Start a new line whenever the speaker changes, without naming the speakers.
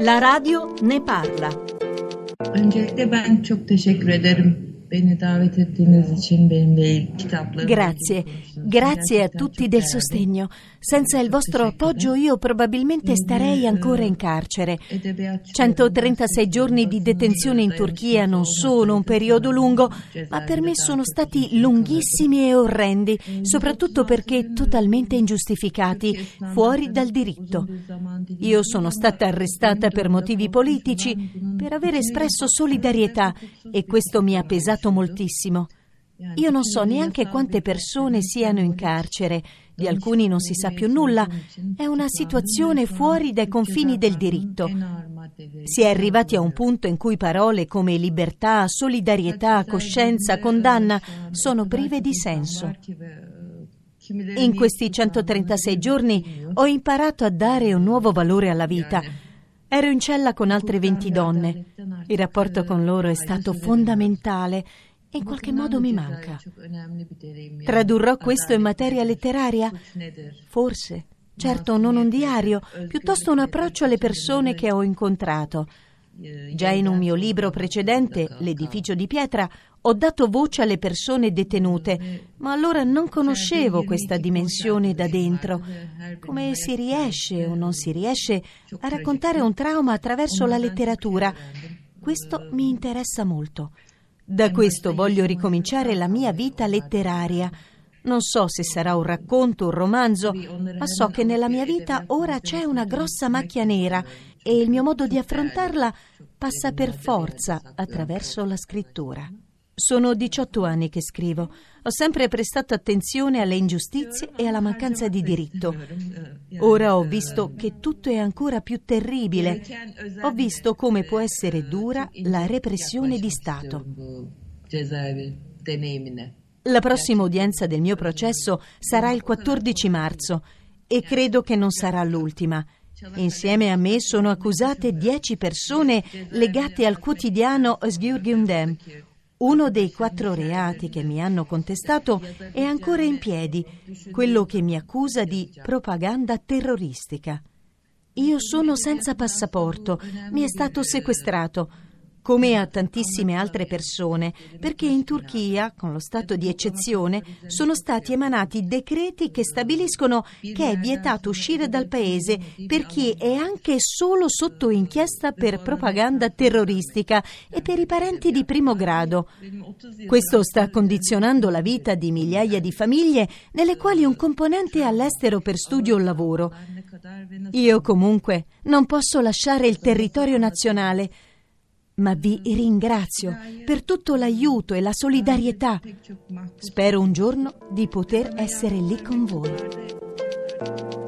La radio ne parla.
Öncelikle ben çok teşekkür ederim. Beni davet ettiğiniz için benimle kitaplarım.
Grazie, grazie a tutti del sostegno. Senza il vostro appoggio io probabilmente starei ancora in carcere. 136 giorni di detenzione in Turchia non sono un periodo lungo, ma per me sono stati lunghissimi e orrendi, soprattutto perché totalmente ingiustificati, fuori dal diritto. Io sono stata arrestata per motivi politici, per aver espresso solidarietà e questo mi ha pesato moltissimo. Io non so neanche quante persone siano in carcere, di alcuni non si sa più nulla, è una situazione fuori dai confini del diritto. Si è arrivati a un punto in cui parole come libertà, solidarietà, coscienza, condanna sono prive di senso. In questi 136 giorni ho imparato a dare un nuovo valore alla vita. Ero in cella con altre 20 donne. Il rapporto con loro è stato fondamentale e in qualche modo mi manca. Tradurrò questo in materia letteraria? Forse. Certo, non un diario, piuttosto un approccio alle persone che ho incontrato. Già in un mio libro precedente, L'edificio di pietra, ho dato voce alle persone detenute, ma allora non conoscevo questa dimensione da dentro. Come si riesce o non si riesce a raccontare un trauma attraverso la letteratura? Questo mi interessa molto. Da questo voglio ricominciare la mia vita letteraria. Non so se sarà un racconto, un romanzo, ma so che nella mia vita ora c'è una grossa macchia nera e il mio modo di affrontarla passa per forza attraverso la scrittura. Sono 18 anni che scrivo. Ho sempre prestato attenzione alle ingiustizie e alla mancanza di diritto. Ora ho visto che tutto è ancora più terribile. Ho visto come può essere dura la repressione di Stato. La prossima udienza del mio processo sarà il 14 marzo e credo che non sarà l'ultima. Insieme a me sono accusate 10 persone legate al quotidiano Sgurgundem. Uno dei quattro reati che mi hanno contestato è ancora in piedi, quello che mi accusa di propaganda terroristica. Io sono senza passaporto, mi è stato sequestrato come a tantissime altre persone, perché in Turchia, con lo stato di eccezione, sono stati emanati decreti che stabiliscono che è vietato uscire dal paese per chi è anche solo sotto inchiesta per propaganda terroristica e per i parenti di primo grado. Questo sta condizionando la vita di migliaia di famiglie nelle quali un componente è all'estero per studio o lavoro. Io comunque non posso lasciare il territorio nazionale ma vi ringrazio per tutto l'aiuto e la solidarietà. Spero un giorno di poter essere lì con voi.